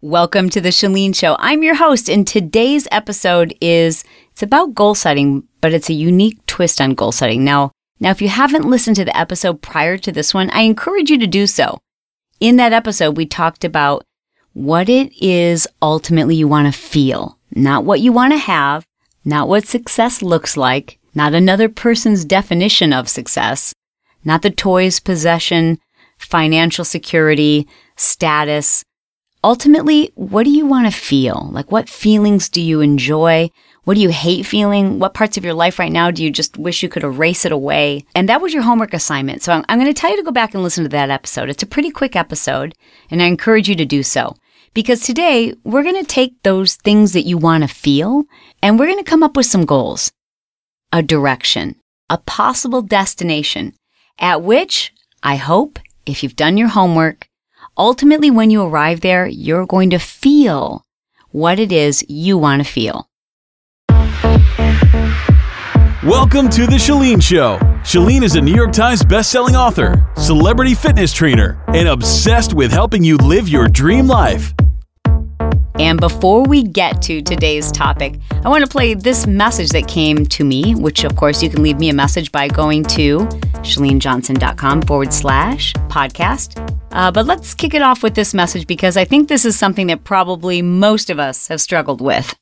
Welcome to the Chalene Show. I'm your host, and today's episode is it's about goal setting, but it's a unique twist on goal setting. Now, now, if you haven't listened to the episode prior to this one, I encourage you to do so. In that episode, we talked about what it is ultimately you want to feel, not what you want to have, not what success looks like, not another person's definition of success, not the toys, possession, financial security, status. Ultimately, what do you want to feel? Like, what feelings do you enjoy? What do you hate feeling? What parts of your life right now do you just wish you could erase it away? And that was your homework assignment. So I'm, I'm going to tell you to go back and listen to that episode. It's a pretty quick episode, and I encourage you to do so. Because today we're going to take those things that you want to feel and we're going to come up with some goals, a direction, a possible destination at which I hope if you've done your homework, ultimately when you arrive there, you're going to feel what it is you want to feel. Welcome to The Chalene Show. Chalene is a New York Times bestselling author, celebrity fitness trainer, and obsessed with helping you live your dream life. And before we get to today's topic, I want to play this message that came to me, which of course you can leave me a message by going to chalenejohnson.com forward slash podcast. Uh, but let's kick it off with this message because I think this is something that probably most of us have struggled with.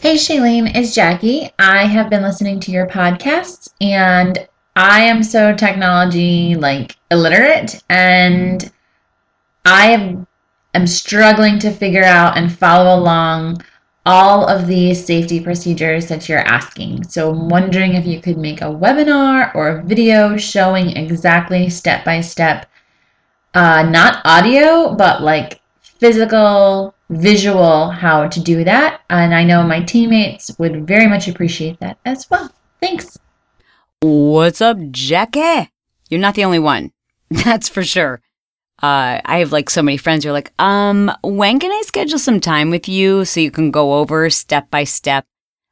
Hey Chalene, it's Jackie. I have been listening to your podcasts and I am so technology like illiterate and I am struggling to figure out and follow along all of these safety procedures that you're asking. So I'm wondering if you could make a webinar or a video showing exactly step by step, uh, not audio, but like physical, visual how to do that. And I know my teammates would very much appreciate that as well. Thanks. What's up, Jackie? You're not the only one. That's for sure. Uh, I have like so many friends who are like, um, when can I schedule some time with you so you can go over step by step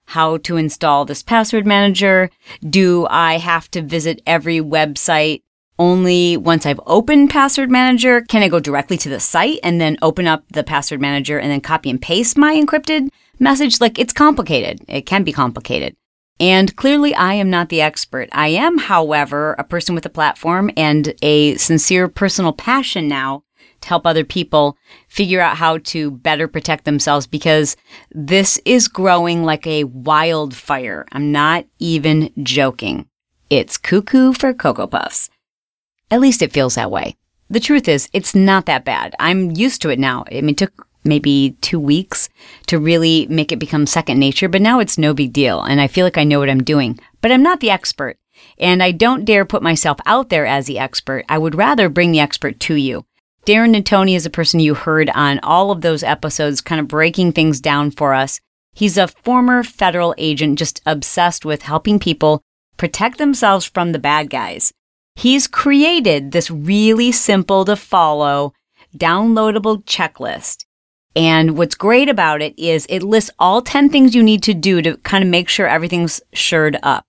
how to install this password manager? Do I have to visit every website only once I've opened password manager? Can I go directly to the site and then open up the password manager and then copy and paste my encrypted message? Like it's complicated. It can be complicated. And clearly, I am not the expert. I am, however, a person with a platform and a sincere personal passion now to help other people figure out how to better protect themselves because this is growing like a wildfire. I'm not even joking. It's cuckoo for Cocoa Puffs. At least it feels that way. The truth is, it's not that bad. I'm used to it now. I mean, it took maybe two weeks to really make it become second nature, but now it's no big deal. And I feel like I know what I'm doing, but I'm not the expert. And I don't dare put myself out there as the expert. I would rather bring the expert to you. Darren Natoni is a person you heard on all of those episodes, kind of breaking things down for us. He's a former federal agent just obsessed with helping people protect themselves from the bad guys. He's created this really simple to follow, downloadable checklist. And what's great about it is it lists all 10 things you need to do to kind of make sure everything's shored up.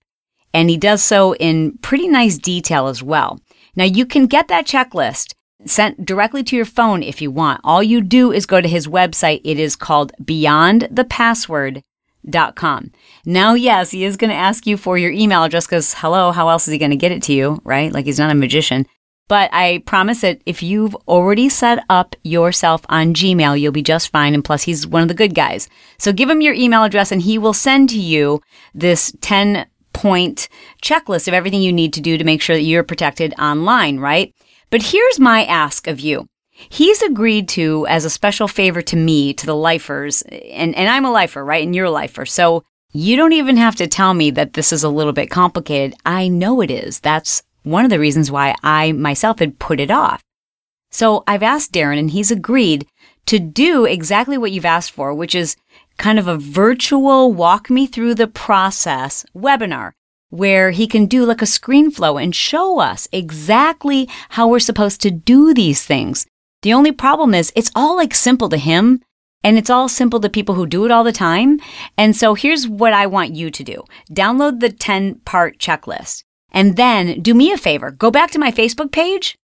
And he does so in pretty nice detail as well. Now you can get that checklist sent directly to your phone if you want. All you do is go to his website. It is called beyondthepassword.com. Now, yes, he is going to ask you for your email address because hello, how else is he going to get it to you, right? Like he's not a magician. But I promise that if you've already set up yourself on Gmail, you'll be just fine. And plus, he's one of the good guys. So give him your email address and he will send to you this 10 point checklist of everything you need to do to make sure that you're protected online, right? But here's my ask of you. He's agreed to, as a special favor to me, to the lifers, and, and I'm a lifer, right? And you're a lifer. So you don't even have to tell me that this is a little bit complicated. I know it is. That's one of the reasons why I myself had put it off. So I've asked Darren and he's agreed to do exactly what you've asked for, which is kind of a virtual walk me through the process webinar where he can do like a screen flow and show us exactly how we're supposed to do these things. The only problem is it's all like simple to him and it's all simple to people who do it all the time. And so here's what I want you to do. Download the 10 part checklist. And then do me a favor, go back to my Facebook page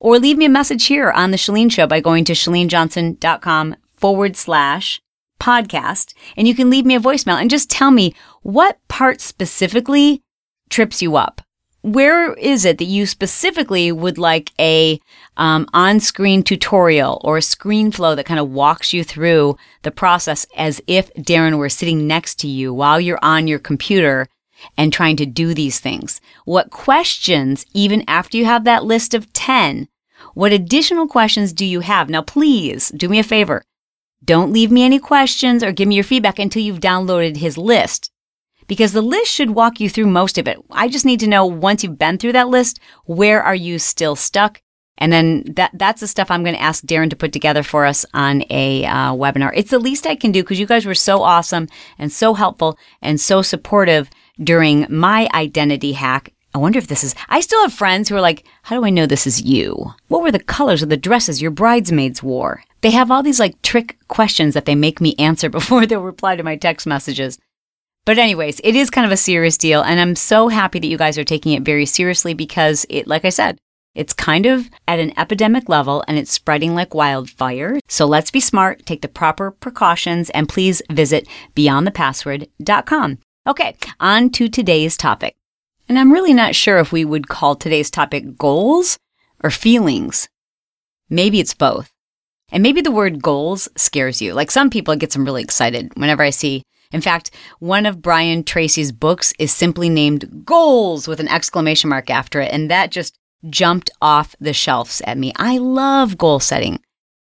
or leave me a message here on the Chalene Show by going to chalenejohnson.com forward slash podcast. And you can leave me a voicemail and just tell me what part specifically trips you up. Where is it that you specifically would like a um, on-screen tutorial or a screen flow that kind of walks you through the process as if Darren were sitting next to you while you're on your computer and trying to do these things? What questions, even after you have that list of 10, what additional questions do you have? Now, please do me a favor. Don't leave me any questions or give me your feedback until you've downloaded his list because the list should walk you through most of it. I just need to know once you've been through that list, where are you still stuck? And then that that's the stuff I'm going to ask Darren to put together for us on a uh, webinar. It's the least I can do because you guys were so awesome and so helpful and so supportive during my identity hack. I wonder if this is, I still have friends who are like, how do I know this is you? What were the colors of the dresses your bridesmaids wore? They have all these like trick questions that they make me answer before they'll reply to my text messages. But anyways, it is kind of a serious deal. And I'm so happy that you guys are taking it very seriously because it, like I said, it's kind of at an epidemic level and it's spreading like wildfire. So let's be smart, take the proper precautions, and please visit beyondthepassword.com. Okay, on to today's topic. And I'm really not sure if we would call today's topic goals or feelings. Maybe it's both. And maybe the word goals scares you. Like some people get some really excited whenever I see in fact, one of Brian Tracy's books is simply named Goals with an exclamation mark after it. And that just jumped off the shelves at me. I love goal setting.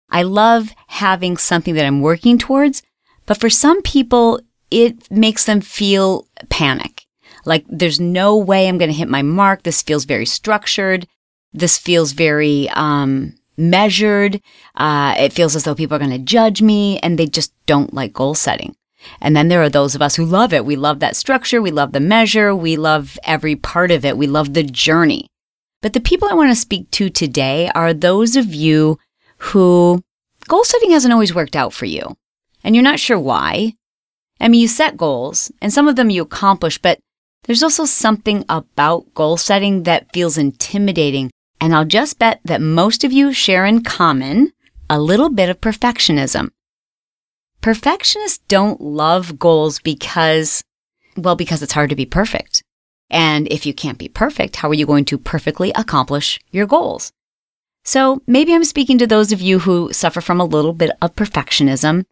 I love having something that I'm working towards. But for some people, it makes them feel panic. Like there's no way I'm going to hit my mark. This feels very structured. This feels very, um, measured. Uh, it feels as though people are going to judge me and they just don't like goal setting. And then there are those of us who love it. We love that structure. We love the measure. We love every part of it. We love the journey. But the people I want to speak to today are those of you who goal setting hasn't always worked out for you and you're not sure why. I mean, you set goals and some of them you accomplish, but there's also something about goal setting that feels intimidating. And I'll just bet that most of you share in common a little bit of perfectionism. Perfectionists don't love goals because, well, because it's hard to be perfect. And if you can't be perfect, how are you going to perfectly accomplish your goals? So maybe I'm speaking to those of you who suffer from a little bit of perfectionism,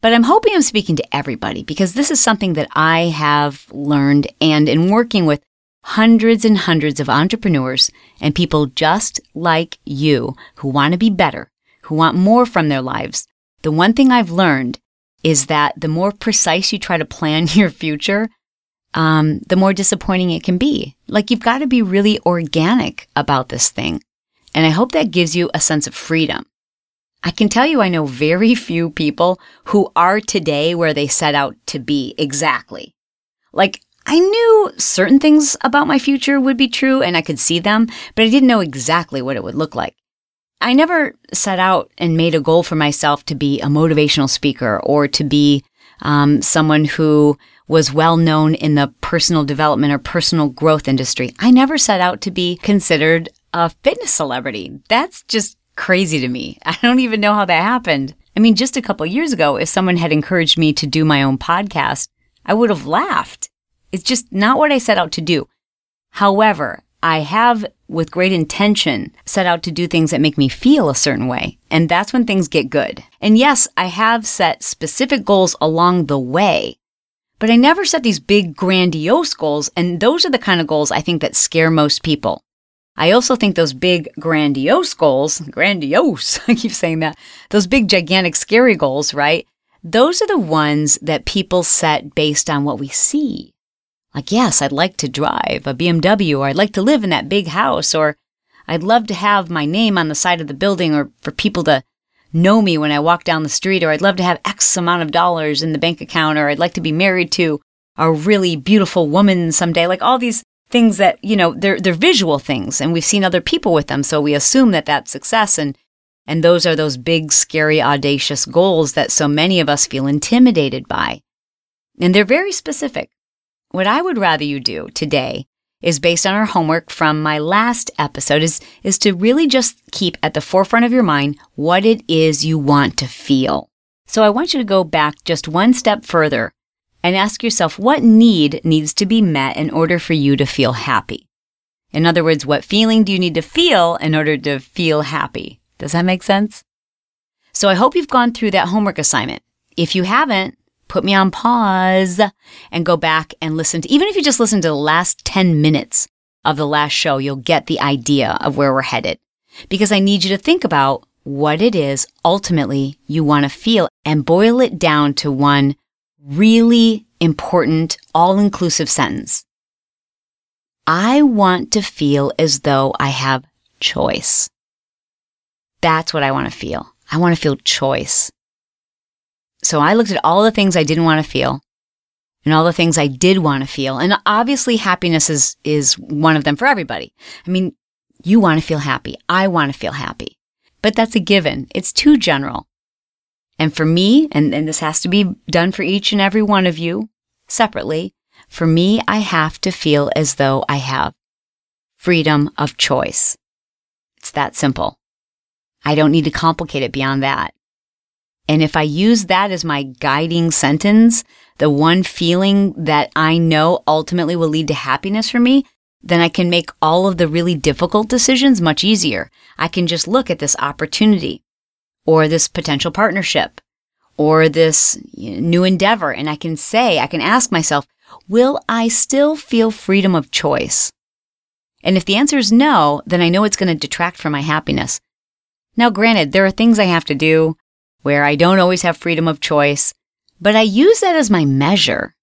but I'm hoping I'm speaking to everybody because this is something that I have learned and in working with hundreds and hundreds of entrepreneurs and people just like you who want to be better, who want more from their lives, the one thing I've learned is that the more precise you try to plan your future, um, the more disappointing it can be. Like you've got to be really organic about this thing. And I hope that gives you a sense of freedom. I can tell you I know very few people who are today where they set out to be exactly. Like I knew certain things about my future would be true and I could see them, but I didn't know exactly what it would look like. I never set out and made a goal for myself to be a motivational speaker or to be um, someone who was well known in the personal development or personal growth industry. I never set out to be considered a fitness celebrity. That's just crazy to me. I don't even know how that happened. I mean, just a couple years ago, if someone had encouraged me to do my own podcast, I would have laughed. It's just not what I set out to do. However, I have, with great intention, set out to do things that make me feel a certain way. And that's when things get good. And yes, I have set specific goals along the way, but I never set these big, grandiose goals. And those are the kind of goals I think that scare most people. I also think those big, grandiose goals, grandiose, I keep saying that, those big, gigantic, scary goals, right? Those are the ones that people set based on what we see like, yes, I'd like to drive a BMW, or I'd like to live in that big house, or I'd love to have my name on the side of the building, or for people to know me when I walk down the street, or I'd love to have X amount of dollars in the bank account, or I'd like to be married to a really beautiful woman someday. Like all these things that, you know, they're, they're visual things and we've seen other people with them. So we assume that that's success. And, and those are those big, scary, audacious goals that so many of us feel intimidated by. And they're very specific. What I would rather you do today is based on our homework from my last episode is, is to really just keep at the forefront of your mind what it is you want to feel. So I want you to go back just one step further and ask yourself what need needs to be met in order for you to feel happy. In other words, what feeling do you need to feel in order to feel happy? Does that make sense? So I hope you've gone through that homework assignment. If you haven't, put me on pause and go back and listen to, even if you just listen to the last 10 minutes of the last show, you'll get the idea of where we're headed. Because I need you to think about what it is ultimately you want to feel and boil it down to one really important, all inclusive sentence. I want to feel as though I have choice. That's what I want to feel. I want to feel choice. So I looked at all the things I didn't want to feel and all the things I did want to feel. And obviously happiness is, is one of them for everybody. I mean, you want to feel happy. I want to feel happy, but that's a given. It's too general. And for me, and, and this has to be done for each and every one of you separately, for me, I have to feel as though I have freedom of choice. It's that simple. I don't need to complicate it beyond that. And if I use that as my guiding sentence, the one feeling that I know ultimately will lead to happiness for me, then I can make all of the really difficult decisions much easier. I can just look at this opportunity or this potential partnership or this new endeavor and I can say, I can ask myself, will I still feel freedom of choice? And if the answer is no, then I know it's going to detract from my happiness. Now, granted, there are things I have to do where I don't always have freedom of choice, but I use that as my measure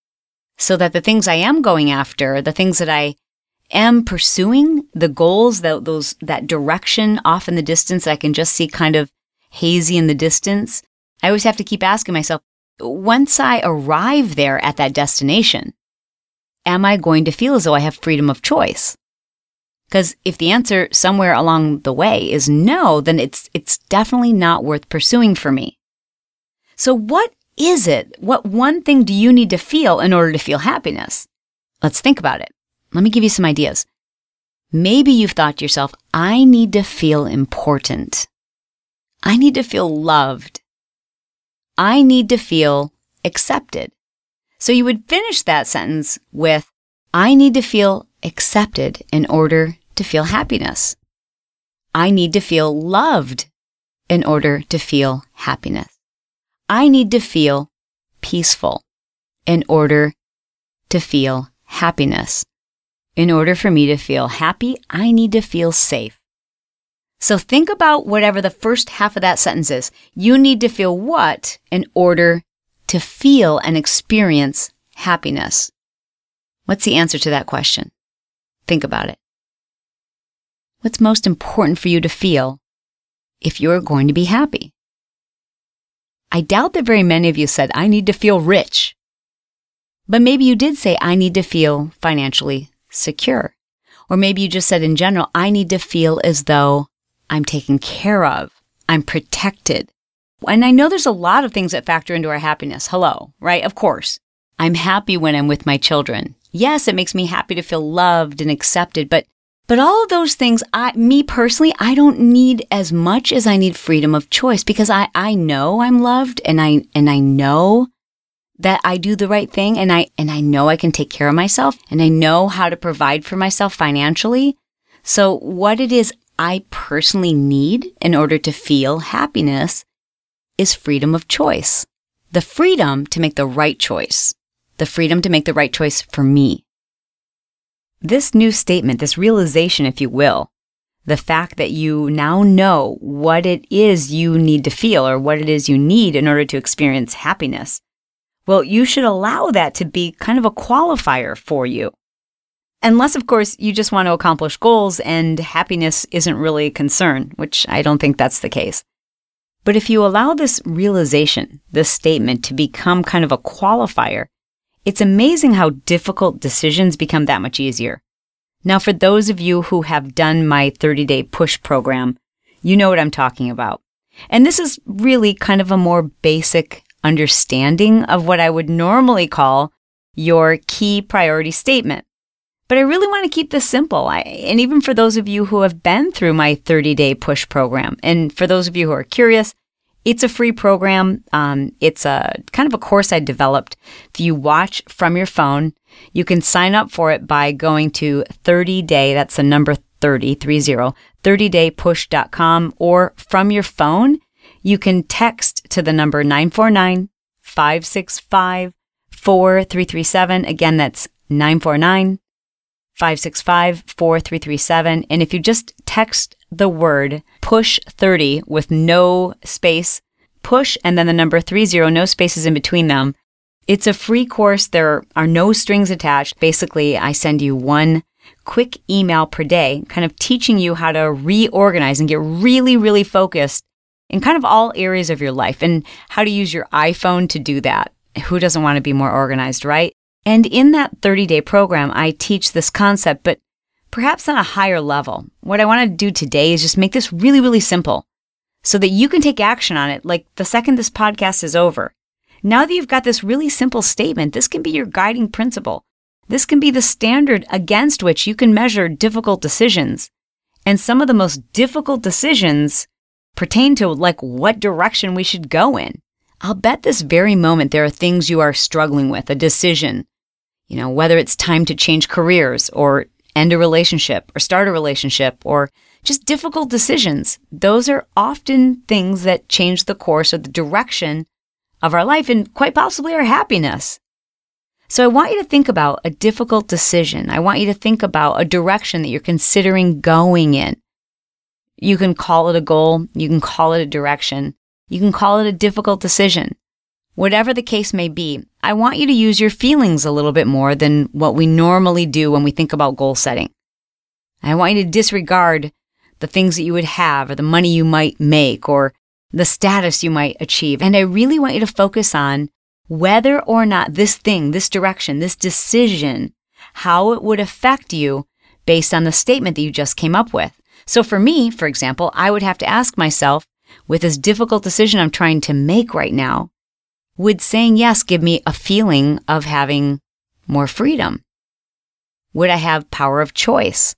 so that the things I am going after, the things that I am pursuing, the goals, that those, that direction off in the distance that I can just see kind of hazy in the distance, I always have to keep asking myself, once I arrive there at that destination, am I going to feel as though I have freedom of choice? Because if the answer somewhere along the way is no, then it's, it's definitely not worth pursuing for me. So what is it? What one thing do you need to feel in order to feel happiness? Let's think about it. Let me give you some ideas. Maybe you've thought to yourself, I need to feel important. I need to feel loved. I need to feel accepted. So you would finish that sentence with, I need to feel accepted in order to feel happiness. I need to feel loved in order to feel happiness. I need to feel peaceful in order to feel happiness. In order for me to feel happy, I need to feel safe. So think about whatever the first half of that sentence is. You need to feel what in order to feel and experience happiness? What's the answer to that question? Think about it. What's most important for you to feel if you're going to be happy? I doubt that very many of you said, I need to feel rich. But maybe you did say, I need to feel financially secure. Or maybe you just said in general, I need to feel as though I'm taken care of, I'm protected. And I know there's a lot of things that factor into our happiness. Hello, right? Of course. I'm happy when I'm with my children. Yes, it makes me happy to feel loved and accepted, but but all of those things, I, me personally, I don't need as much as I need freedom of choice because I, I know I'm loved and I, and I know that I do the right thing and I, and I know I can take care of myself and I know how to provide for myself financially. So what it is I personally need in order to feel happiness is freedom of choice. The freedom to make the right choice. The freedom to make the right choice for me. This new statement, this realization, if you will, the fact that you now know what it is you need to feel or what it is you need in order to experience happiness, well, you should allow that to be kind of a qualifier for you. Unless, of course, you just want to accomplish goals and happiness isn't really a concern, which I don't think that's the case. But if you allow this realization, this statement to become kind of a qualifier, it's amazing how difficult decisions become that much easier. Now, for those of you who have done my 30 day push program, you know what I'm talking about. And this is really kind of a more basic understanding of what I would normally call your key priority statement. But I really want to keep this simple. I, and even for those of you who have been through my 30 day push program, and for those of you who are curious, it's a free program. Um, it's a kind of a course I developed. If you watch from your phone, you can sign up for it by going to 30 day, that's the number 30, 30, 30daypush.com, or from your phone, you can text to the number 949 565 4337. Again, that's 949 565 4337. And if you just text the word push 30 with no space, push and then the number 30, no spaces in between them, it's a free course. There are no strings attached. Basically, I send you one quick email per day, kind of teaching you how to reorganize and get really, really focused in kind of all areas of your life and how to use your iPhone to do that. Who doesn't want to be more organized, right? And in that 30 day program, I teach this concept, but perhaps on a higher level. What I want to do today is just make this really, really simple so that you can take action on it like the second this podcast is over. Now that you've got this really simple statement, this can be your guiding principle. This can be the standard against which you can measure difficult decisions. And some of the most difficult decisions pertain to like what direction we should go in. I'll bet this very moment there are things you are struggling with, a decision, you know, whether it's time to change careers or end a relationship or start a relationship or just difficult decisions. Those are often things that change the course or the direction of our life and quite possibly our happiness. So I want you to think about a difficult decision. I want you to think about a direction that you're considering going in. You can call it a goal. You can call it a direction. You can call it a difficult decision. Whatever the case may be, I want you to use your feelings a little bit more than what we normally do when we think about goal setting. I want you to disregard the things that you would have or the money you might make or the status you might achieve. And I really want you to focus on whether or not this thing, this direction, this decision, how it would affect you based on the statement that you just came up with. So for me, for example, I would have to ask myself, with this difficult decision I'm trying to make right now, would saying yes give me a feeling of having more freedom? Would I have power of choice?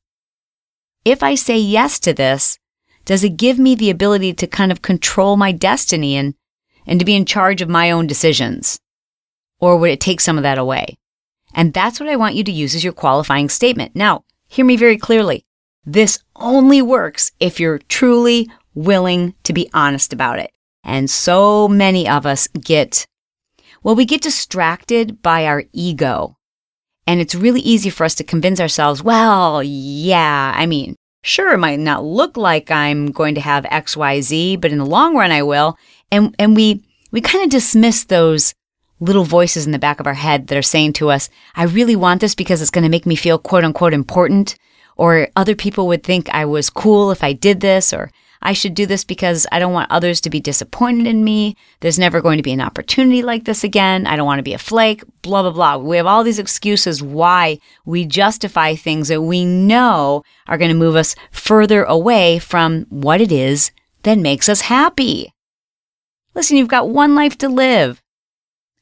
If I say yes to this, does it give me the ability to kind of control my destiny and, and to be in charge of my own decisions? Or would it take some of that away? And that's what I want you to use as your qualifying statement. Now, hear me very clearly. This only works if you're truly willing to be honest about it. And so many of us get, well, we get distracted by our ego. And it's really easy for us to convince ourselves, well, yeah, I mean, sure, it might not look like I'm going to have XYZ, but in the long run, I will. And, and we, we kind of dismiss those little voices in the back of our head that are saying to us, I really want this because it's going to make me feel quote unquote important. Or other people would think I was cool if I did this, or I should do this because I don't want others to be disappointed in me. There's never going to be an opportunity like this again. I don't want to be a flake, blah, blah, blah. We have all these excuses why we justify things that we know are going to move us further away from what it is that makes us happy. Listen, you've got one life to live.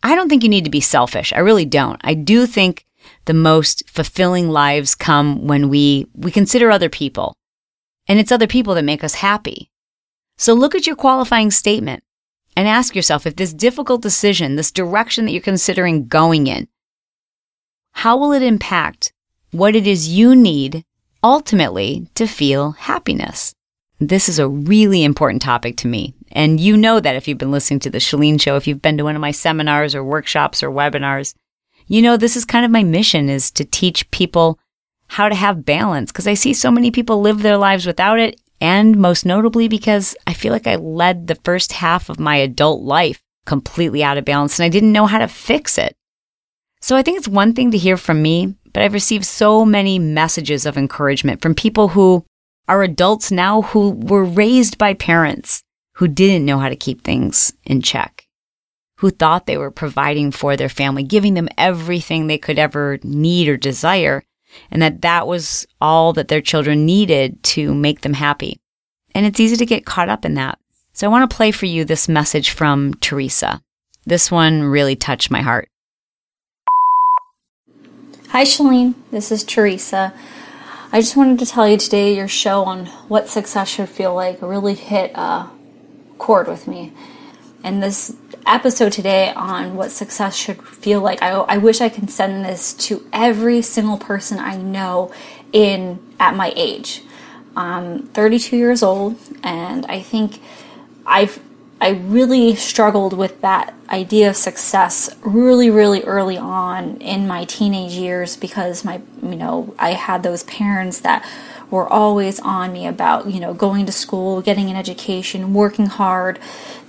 I don't think you need to be selfish. I really don't. I do think the most fulfilling lives come when we, we consider other people and it's other people that make us happy. So look at your qualifying statement and ask yourself if this difficult decision, this direction that you're considering going in, how will it impact what it is you need ultimately to feel happiness? This is a really important topic to me. And you know that if you've been listening to the Chalene Show, if you've been to one of my seminars or workshops or webinars, you know this is kind of my mission is to teach people how to have balance because I see so many people live their lives without it. And most notably, because I feel like I led the first half of my adult life completely out of balance and I didn't know how to fix it. So I think it's one thing to hear from me, but I've received so many messages of encouragement from people who are adults now who were raised by parents who didn't know how to keep things in check, who thought they were providing for their family, giving them everything they could ever need or desire, and that that was all that their children needed to make them happy. And it's easy to get caught up in that. So I want to play for you this message from Teresa. This one really touched my heart. Hi, Chalene. This is Teresa. I just wanted to tell you today your show on what success should feel like really hit a chord with me. And this episode today on what success should feel like, I, I wish I could send this to every single person I know in at my age. I'm 32 years old, and I think I've I really struggled with that idea of success really, really early on in my teenage years because my, you know, I had those parents that were always on me about, you know, going to school, getting an education, working hard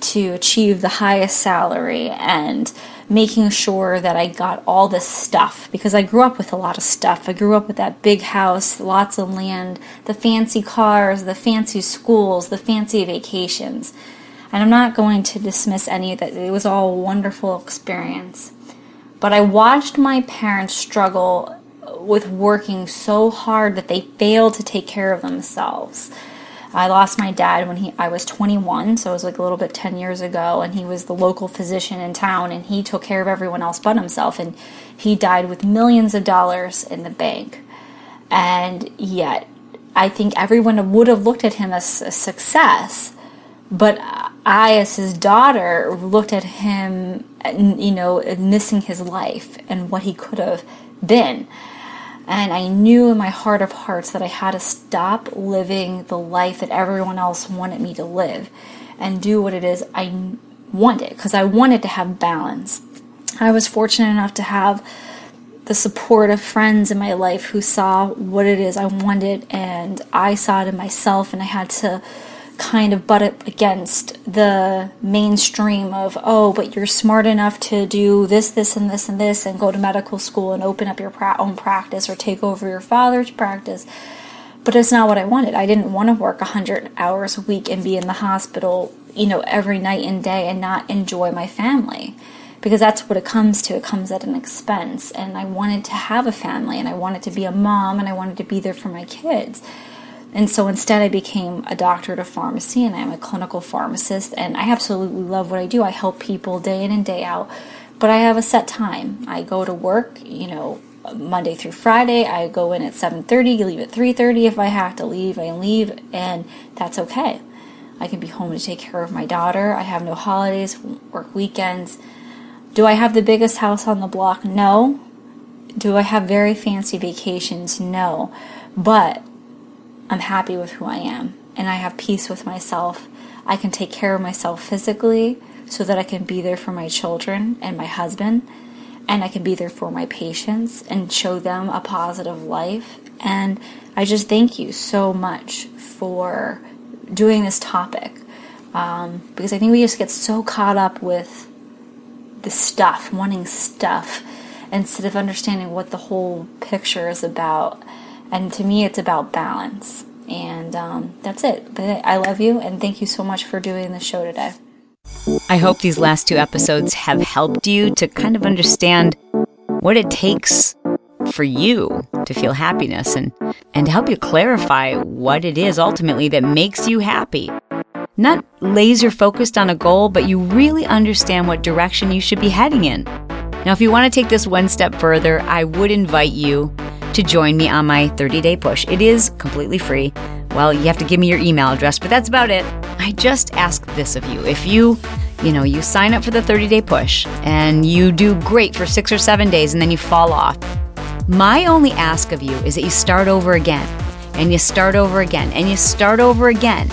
to achieve the highest salary and making sure that I got all this stuff because I grew up with a lot of stuff. I grew up with that big house, lots of land, the fancy cars, the fancy schools, the fancy vacations. And I'm not going to dismiss any of that. It was all a wonderful experience. But I watched my parents struggle with working so hard that they failed to take care of themselves. I lost my dad when he I was 21, so it was like a little bit 10 years ago, and he was the local physician in town, and he took care of everyone else but himself, and he died with millions of dollars in the bank. And yet, I think everyone would have looked at him as a success, but I, as his daughter, looked at him, you know, missing his life and what he could have been. And I knew in my heart of hearts that I had to stop living the life that everyone else wanted me to live and do what it is I wanted because I wanted to have balance. I was fortunate enough to have the support of friends in my life who saw what it is I wanted and I saw it in myself and I had to kind of butt up against the mainstream of, oh, but you're smart enough to do this, this, and this, and this, and go to medical school and open up your own practice or take over your father's practice. But it's not what I wanted. I didn't want to work 100 hours a week and be in the hospital, you know, every night and day and not enjoy my family. Because that's what it comes to. It comes at an expense. And I wanted to have a family and I wanted to be a mom and I wanted to be there for my kids. And so instead, I became a doctorate of pharmacy and I'm a clinical pharmacist. And I absolutely love what I do. I help people day in and day out. But I have a set time. I go to work, you know, Monday through Friday. I go in at 7:30, leave at 3:30 if I have to leave, I leave and that's okay. I can be home to take care of my daughter. I have no holidays, work weekends. Do I have the biggest house on the block? No. Do I have very fancy vacations? No. But I'm happy with who I am and I have peace with myself. I can take care of myself physically so that I can be there for my children and my husband and I can be there for my patients and show them a positive life. And I just thank you so much for doing this topic um, because I think we just get so caught up with the stuff, wanting stuff, instead of understanding what the whole picture is about. And to me, it's about balance. And um, that's it. But I love you and thank you so much for doing the show today. I hope these last two episodes have helped you to kind of understand what it takes for you to feel happiness and, and help you clarify what it is ultimately that makes you happy. Not laser focused on a goal, but you really understand what direction you should be heading in. Now, if you want to take this one step further, I would invite you to join me on my 30 day push. It is completely free. Well, you have to give me your email address, but that's about it. I just ask this of you. If you, you know, you sign up for the 30 day push and you do great for six or seven days and then you fall off, my only ask of you is that you start over again and you start over again and you start over again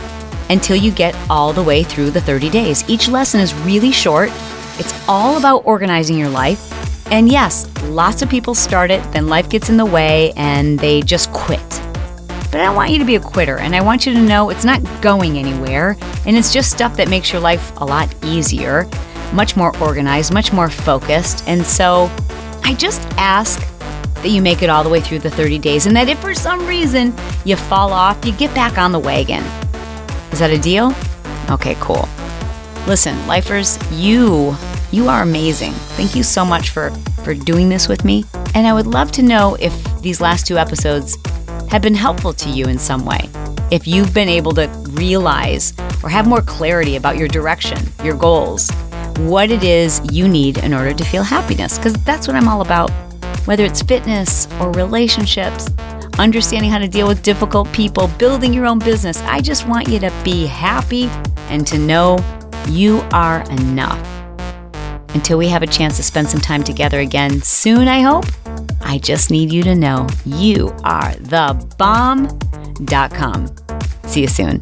until you get all the way through the 30 days. Each lesson is really short. It's all about organizing your life and yes, lots of people start it, then life gets in the way and they just quit. But I don't want you to be a quitter, and I want you to know it's not going anywhere, and it's just stuff that makes your life a lot easier, much more organized, much more focused. And so I just ask that you make it all the way through the 30 days, and that if for some reason you fall off, you get back on the wagon. Is that a deal? Okay, cool. Listen, lifers, you you are amazing. Thank you so much for, for doing this with me. And I would love to know if these last two episodes have been helpful to you in some way. If you've been able to realize or have more clarity about your direction, your goals, what it is you need in order to feel happiness, because that's what I'm all about. Whether it's fitness or relationships, understanding how to deal with difficult people, building your own business, I just want you to be happy and to know you are enough. Until we have a chance to spend some time together again soon, I hope, I just need you to know you are the bomb.com. See you soon.